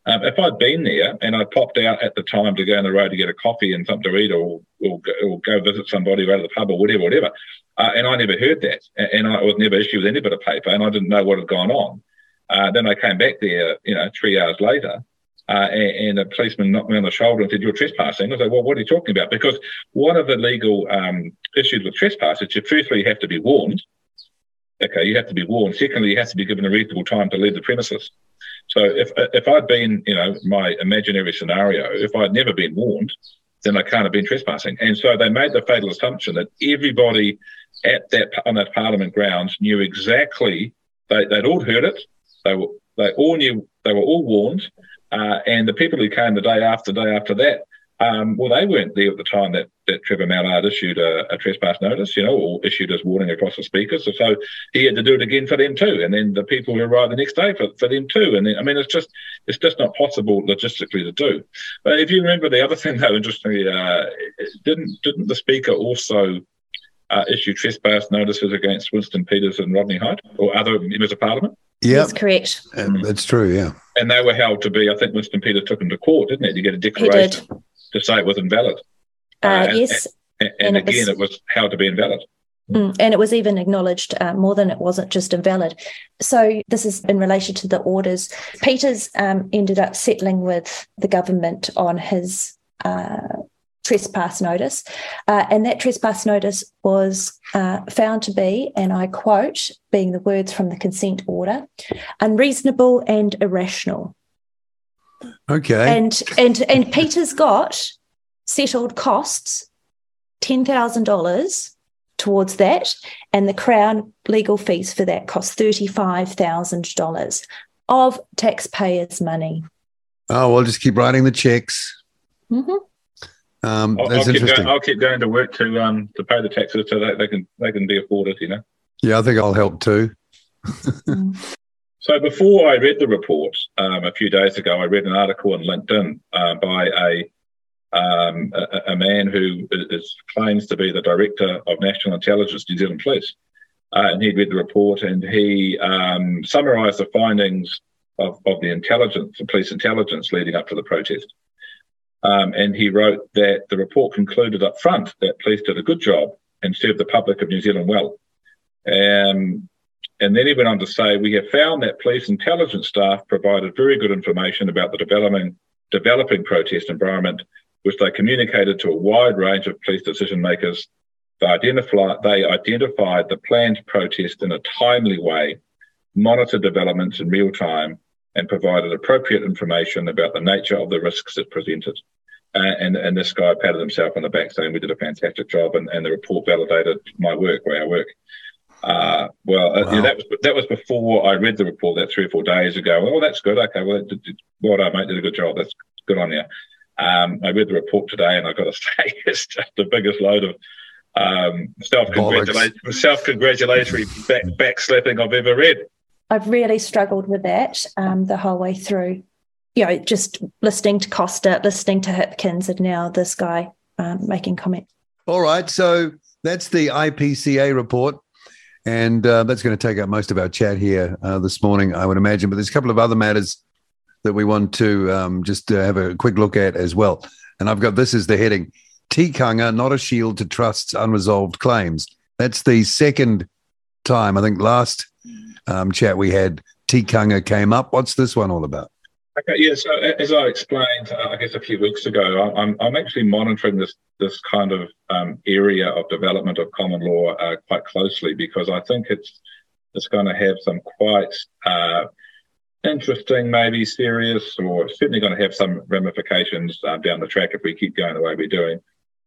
um, if I'd been there and I popped out at the time to go on the road to get a coffee and something to eat or, or, or go visit somebody or out of the pub or whatever, whatever, Uh, and I never heard that. And I was never issued with any bit of paper and I didn't know what had gone on. Uh, then I came back there, you know, three hours later uh, and, and, a policeman knocked me on the shoulder and said, You're trespassing. I said, Well, what are you talking about? Because one of the legal um, issues with trespass is you firstly you have to be warned. Okay, you have to be warned. Secondly, you have to be given a reasonable time to leave the premises. So if if I'd been, you know, my imaginary scenario, if I'd never been warned, then I can't have been trespassing. And so they made the fatal assumption that everybody at that on that Parliament grounds knew exactly. They they'd all heard it. They were they all knew. They were all warned. Uh, and the people who came the day after, day after that, um, well, they weren't there at the time that, that Trevor Mallard issued a, a, trespass notice, you know, or issued his warning across the speakers. So, so, he had to do it again for them too. And then the people who arrived the next day for, for them too. And then, I mean, it's just it's just not possible logistically to do. But if you remember the other thing, though, interestingly, uh, didn't didn't the speaker also uh, issue trespass notices against Winston Peters and Rodney Hide or other members of Parliament? Yeah, that's correct. And that's true. Yeah, and they were held to be. I think Winston Peters took them to court, didn't he, to get a declaration to say it was invalid. Uh, uh, and, yes, and, and, and again, it was, it was, held to be invalid. Mm, and it was even acknowledged uh, more than it wasn't just invalid. So this is in relation to the orders. Peters um, ended up settling with the government on his uh, trespass notice. Uh, and that trespass notice was uh, found to be, and I quote, being the words from the consent order, unreasonable and irrational. Okay. And and and Peters got settled costs, ten thousand dollars towards that, and the Crown legal fees for that cost thirty-five thousand dollars of taxpayers' money. Oh, we'll just keep writing the checks. Mm-hmm. Um, I'll, that's I'll interesting. Keep going, I'll keep going to work to um to pay the taxes so that they can they can be afforded. You know. Yeah, I think I'll help too. So before I read the report um, a few days ago, I read an article on LinkedIn uh, by a, um, a, a man who is, claims to be the director of national intelligence, New Zealand Police, uh, and he'd read the report and he um, summarised the findings of, of the intelligence, the police intelligence leading up to the protest. Um, and he wrote that the report concluded up front that police did a good job and served the public of New Zealand well. Um, and then he went on to say, we have found that police intelligence staff provided very good information about the developing, developing protest environment, which they communicated to a wide range of police decision makers. They, identify, they identified the planned protest in a timely way, monitored developments in real time, and provided appropriate information about the nature of the risks it presented. Uh, and, and this guy patted himself on the back saying we did a fantastic job and, and the report validated my work or our work. Uh, well, wow. uh, yeah, that was that was before I read the report that three or four days ago. Oh, that's good. Okay, well, did, did, well done, mate. Did a good job. That's good on you. Um, I read the report today, and I've got to say, it's just the biggest load of um, self congratulatory self congratulatory back back slapping I've ever read. I've really struggled with that um, the whole way through. You know, just listening to Coster, listening to Hipkins, and now this guy um, making comments. All right, so that's the IPCA report, and uh, that's going to take up most of our chat here uh, this morning, I would imagine. But there's a couple of other matters that we want to um, just uh, have a quick look at as well. And I've got this as the heading: Tikanga, not a shield to trust's unresolved claims. That's the second time I think last um, chat we had, Tikanga came up. What's this one all about? Okay, yeah. So as I explained, uh, I guess a few weeks ago, I'm I'm actually monitoring this this kind of um, area of development of common law uh, quite closely because I think it's it's going to have some quite uh, interesting, maybe serious, or certainly going to have some ramifications uh, down the track if we keep going the way we're doing.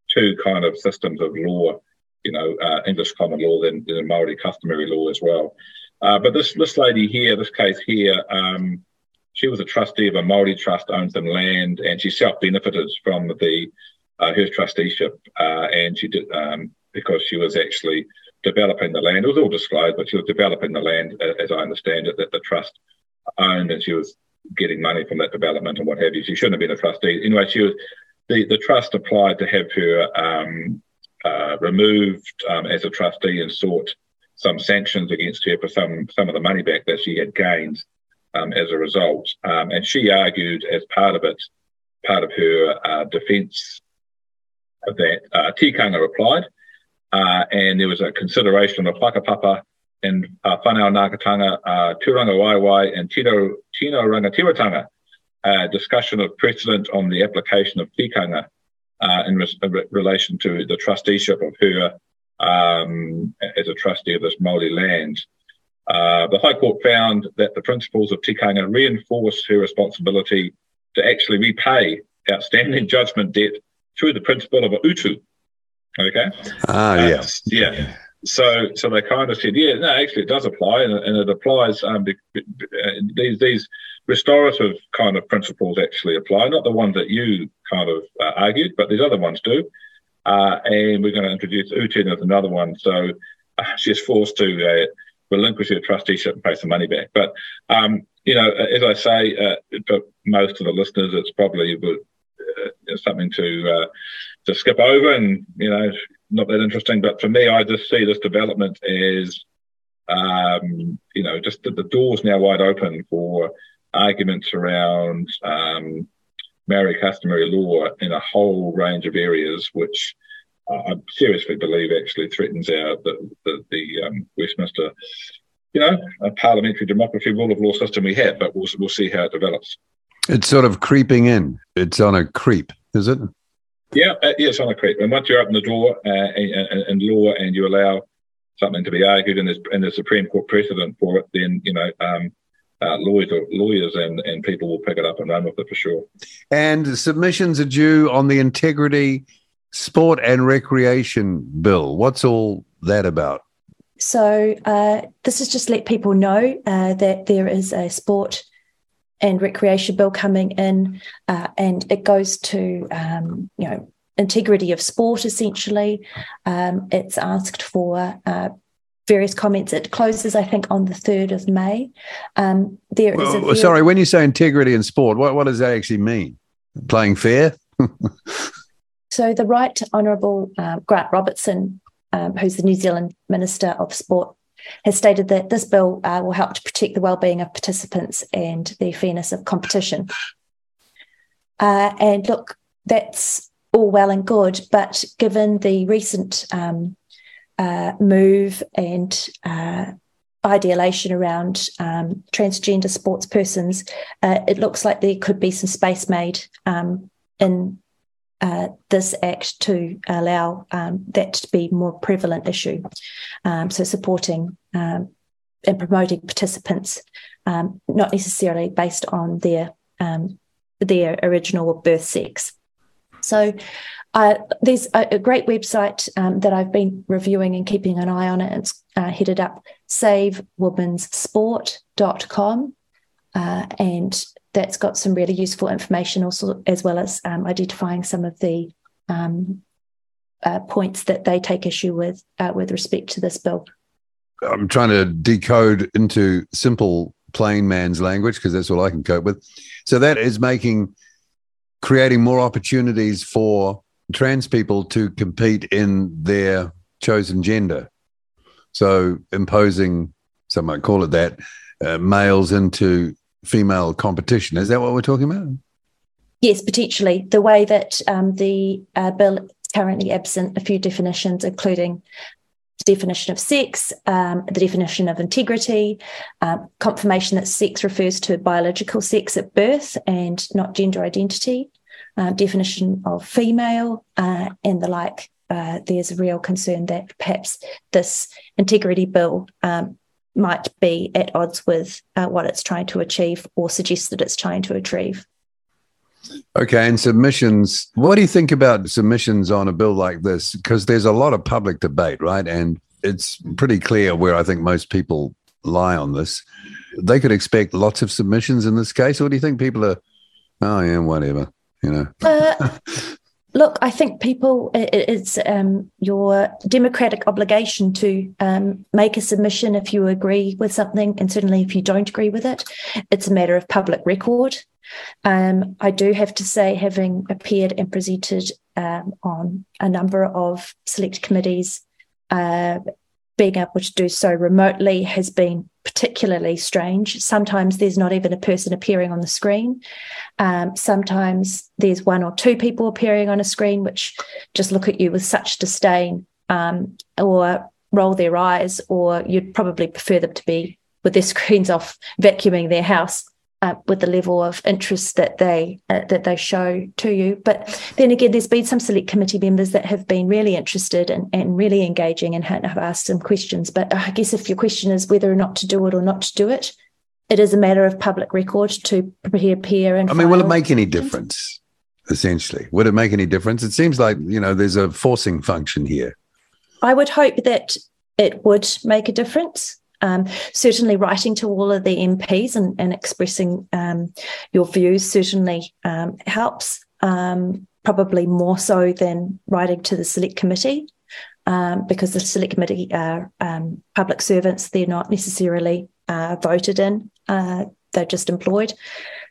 Two kind of systems of law, you know, uh, English common law, then, then Maori customary law as well. Uh, but this this lady here, this case here, um, she was a trustee of a Maori trust, owns some land, and she self benefited from the uh, her trusteeship, uh, and she did um, because she was actually developing the land. It was all disclosed, but she was developing the land, as I understand it, that the trust owned, and she was getting money from that development and what have you. She shouldn't have been a trustee. Anyway, she was the the trust applied to have her um, uh, removed um, as a trustee and sought some sanctions against her for some some of the money back that she had gained um, as a result. Um, and she argued as part of it, part of her uh, defence that uh, Tikanga replied uh, and there was a consideration of whakapapa and uh, whanaungatanga, uh, Turangawaewae, and Tino, Tino Rangatiratanga, uh, discussion of precedent on the application of tikanga uh, in, re- in, relation to the trusteeship of her um, as a trustee of this Māori land. Uh, the High Court found that the principles of tikanga reinforce her responsibility to actually repay outstanding judgment debt through the principle of a utu. Okay. Ah, uh, yes. Yeah. So, so they kind of said, yeah, no, actually, it does apply, and, and it applies. Um, these these restorative kind of principles actually apply, not the ones that you kind of uh, argued, but these other ones do. Uh, and we're going to introduce Utin as another one. So uh, she's forced to uh, relinquish your trusteeship and pay some money back. But um, you know, as I say, uh, for most of the listeners, it's probably uh, something to uh, to skip over, and you know, not that interesting. But for me, I just see this development as um, you know, just the, the doors now wide open for arguments around um, customary law in a whole range of areas, which I seriously believe actually threatens our the the, the um, Westminster, you know, parliamentary democracy rule of law system we have. But we'll we'll see how it develops. It's sort of creeping in. It's on a creep, is it? Yeah, uh, yeah, it's on a creep. And once you open the door uh, and, law and you allow something to be argued and there's, and the Supreme Court precedent for it, then you know um, uh, lawyers, lawyers and, and people will pick it up and run with it for sure. And submissions are due on the integrity sport and recreation bill. What's all that about? So uh, this is just let people know uh, that there is a sport and recreation bill coming in, uh, and it goes to um, you know integrity of sport essentially. Um, it's asked for uh, various comments. It closes, I think, on the 3rd of May. Um, there well, is sorry, when you say integrity in sport, what, what does that actually mean? Playing fair? so the Right Honourable uh, Grant Robertson, um, who's the New Zealand Minister of Sport, has stated that this bill uh, will help to protect the well-being of participants and the fairness of competition. Uh, and look, that's all well and good, but given the recent um, uh, move and uh, ideation around um, transgender sports persons, uh, it looks like there could be some space made um, in uh, this act to allow um, that to be more prevalent issue. Um, so supporting um, and promoting participants, um, not necessarily based on their their original birth sex. So uh, there's a, a, great website um, that I've been reviewing and keeping an eye on it. It's uh, headed up savewomensport.com. Uh, and that's got some really useful information also, as well as um, identifying some of the um, uh, points that they take issue with uh, with respect to this bill. I'm trying to decode into simple plain man's language because that's all I can cope with. So that is making creating more opportunities for trans people to compete in their chosen gender. So imposing, some might call it that, uh, males into female competition. Is that what we're talking about? Yes, potentially. The way that um, the uh, bill currently absent a few definitions, including the definition of sex, um, the definition of integrity, uh, confirmation that sex refers to biological sex at birth and not gender identity, uh, definition of female, uh, and the like. Uh, there's a real concern that perhaps this integrity bill um, might be at odds with uh, what it's trying to achieve or suggest that it's trying to achieve. Okay, and submissions. What do you think about submissions on a bill like this? Because there's a lot of public debate, right? And it's pretty clear where I think most people lie on this. They could expect lots of submissions in this case, or do you think people are, oh yeah, whatever, you know? Uh, Look, I think people, it's um, your democratic obligation to um, make a submission if you agree with something, and certainly if you don't agree with it. It's a matter of public record. Um, I do have to say, having appeared and presented um, on a number of select committees, uh, being able to do so remotely has been particularly strange. Sometimes there's not even a person appearing on the screen. Um, sometimes there's one or two people appearing on a screen, which just look at you with such disdain um, or roll their eyes, or you'd probably prefer them to be with their screens off, vacuuming their house. Uh, with the level of interest that they uh, that they show to you, but then again, there's been some select committee members that have been really interested and, and really engaging and have asked some questions. But I guess if your question is whether or not to do it or not to do it, it is a matter of public record to prepare and. I mean, will it make any difference? Essentially, would it make any difference? It seems like you know there's a forcing function here. I would hope that it would make a difference. Um, certainly, writing to all of the MPs and, and expressing um, your views certainly um, helps, um, probably more so than writing to the select committee, um, because the select committee are um, public servants, they're not necessarily uh, voted in, uh, they're just employed.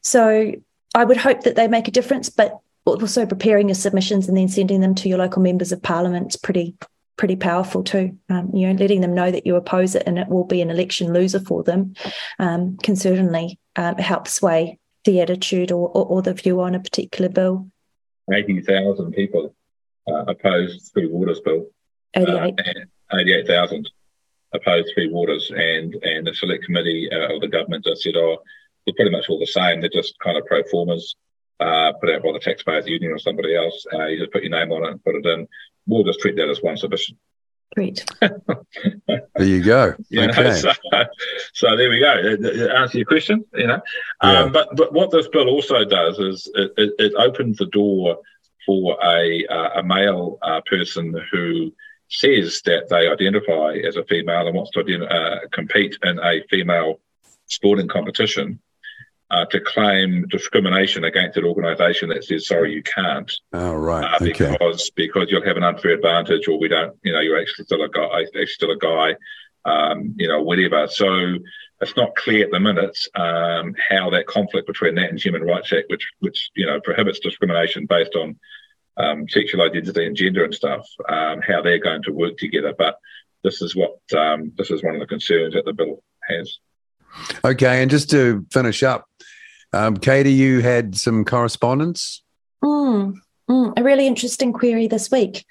So, I would hope that they make a difference, but also preparing your submissions and then sending them to your local members of parliament is pretty pretty powerful too. Um, you know, letting them know that you oppose it and it will be an election loser for them um, can certainly um, help sway the attitude or, or, or, the view on a particular bill. 80,000 people uh, opposed Three Waters bill. 88. Uh, 88,000 opposed Three Waters and, and the select committee uh, of the government just said, oh, they're pretty much all the same. They're just kind of pro formas. Uh, put out by the taxpayers union or somebody else. Uh, you just put your name on it and put it in we'll just treat that as one submission. Great. there you go. You okay. Know, so, so, there we go. Answer your question. You know, yeah. um, but but what this bill also does is it, it, it opens the door for a uh, a male uh, person who says that they identify as a female and wants to uh, compete in a female sporting competition uh, to claim discrimination against an organisation that says sorry you can't. Oh right, uh, because okay. because you'll have an unfair advantage, or we don't, you know, you're actually still a guy, actually still a guy, um, you know, whatever. So it's not clear at the minute um, how that conflict between that and Human Rights Act, which which you know prohibits discrimination based on um, sexual identity and gender and stuff, um, how they're going to work together. But this is what um, this is one of the concerns that the bill has. Okay, and just to finish up, um, Katie, you had some correspondence. Mm, mm, a really interesting query this week.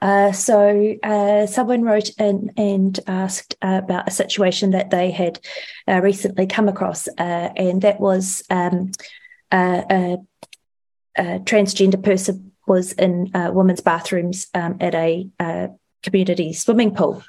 Uh, so, uh, someone wrote in and asked uh, about a situation that they had uh, recently come across, uh, and that was um, a, a, transgender person was in uh, women's bathrooms um, at a community swimming pool.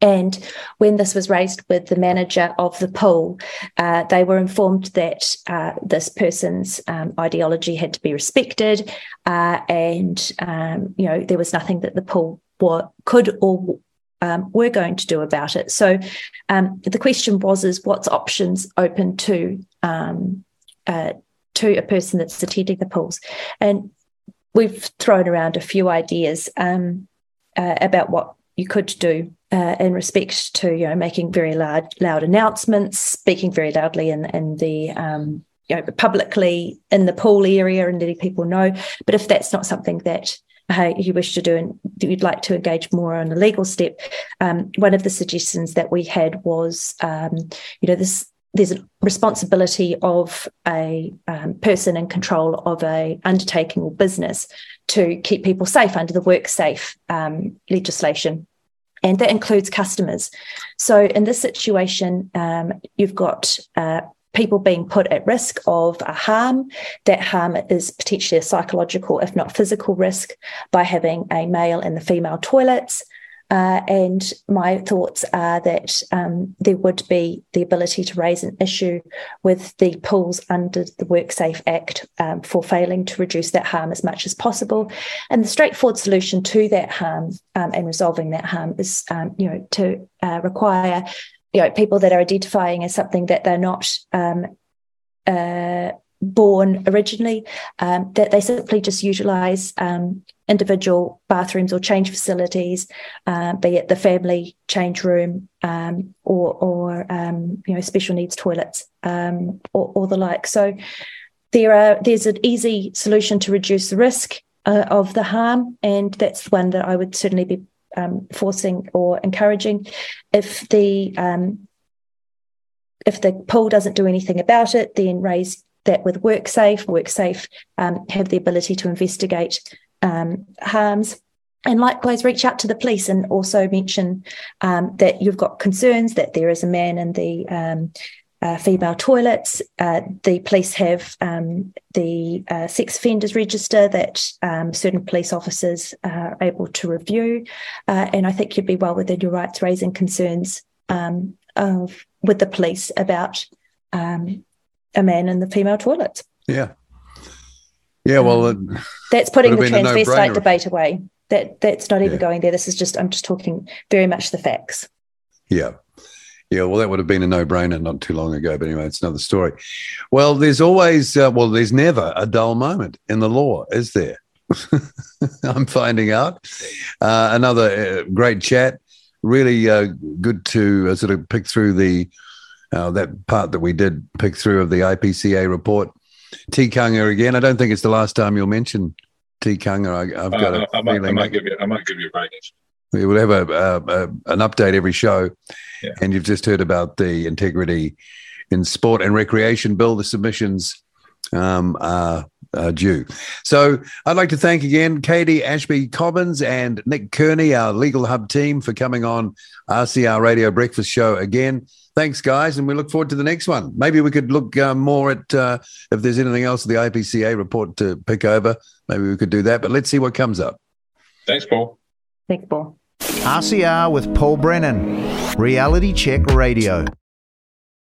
And when this was raised with the manager of the pool, uh, they were informed that uh, this person's um, ideology had to be respected, uh, and um, you know there was nothing that the pool were, could or um, were going to do about it. So um, the question was: is what's options open to um, uh, to a person that's attending the pools? And we've thrown around a few ideas um, uh, about what you could do uh, in respect to you know making very loud loud announcements, speaking very loudly in in the um, you know publicly in the pool area and letting people know. But if that's not something that uh, you wish to do and you'd like to engage more on a legal step, um, one of the suggestions that we had was um, you know this there's a responsibility of a um, person in control of a undertaking or business to keep people safe under the WorkSafe um, legislation and that includes customers. So in this situation, um, you've got uh, people being put at risk of a harm. That harm is potentially a psychological, if not physical, risk by having a male and the female toilets. Uh, and my thoughts are that um, there would be the ability to raise an issue with the pools under the WorkSafe Act um, for failing to reduce that harm as much as possible. And the straightforward solution to that harm um, and resolving that harm is, um, you know, to uh, require, you know, people that are identifying as something that they're not. Um, uh, born originally, um, that they simply just utilize um, individual bathrooms or change facilities, uh, be it the family change room um, or, or um, you know special needs toilets um, or, or, the like. So there are there's an easy solution to reduce the risk uh, of the harm, and that's one that I would certainly be um, forcing or encouraging. If the if the pool doesn't do anything about it, then raise that with WorkSafe, WorkSafe um, have the ability to investigate um, harms and likewise, reach out to the police and also mention um, that you've got concerns that there is a man in the um, uh, female toilets. Uh, the police have um, the uh, sex offenders register that um, certain police officers are able to review. Uh, and I think you'd be well within your rights raising concerns um, of, with the police about um, a man in the female toilet. Yeah. Yeah, well, um, that's putting the transvestite debate away. That that's not even yeah. going there. This is just I'm just talking very much the facts. Yeah. Yeah, well, that would have been a no-brainer not too long ago. But anyway, it's another story. Well, there's always, uh, well, there's never a dull moment in the law, is there? I'm finding out. Uh, another uh, great chat. Really uh, good to uh, sort of pick through the uh, that part that we did pick through of the IPCA report. Tikanga again. I don't think it's the last time you'll mention Tikanga. I, have got a I, might, I might give you. I might give you a break. We will have a, a, a, an update every show, yeah. and you've just heard about the integrity in sport and recreation bill. The submissions um, are, are due. So I'd like to thank again Katie Ashby Koppens and Nick Kearney, our legal hub team, for coming on RCR Radio Breakfast Show again. Thanks, guys, and we look forward to the next one. Maybe we could look uh, more at uh, if there's anything else the IPCA report to pick over. Maybe we could do that, but let's see what comes up. Thanks, Paul. Thanks, Paul. RCR with Paul Brennan, Reality Check Radio.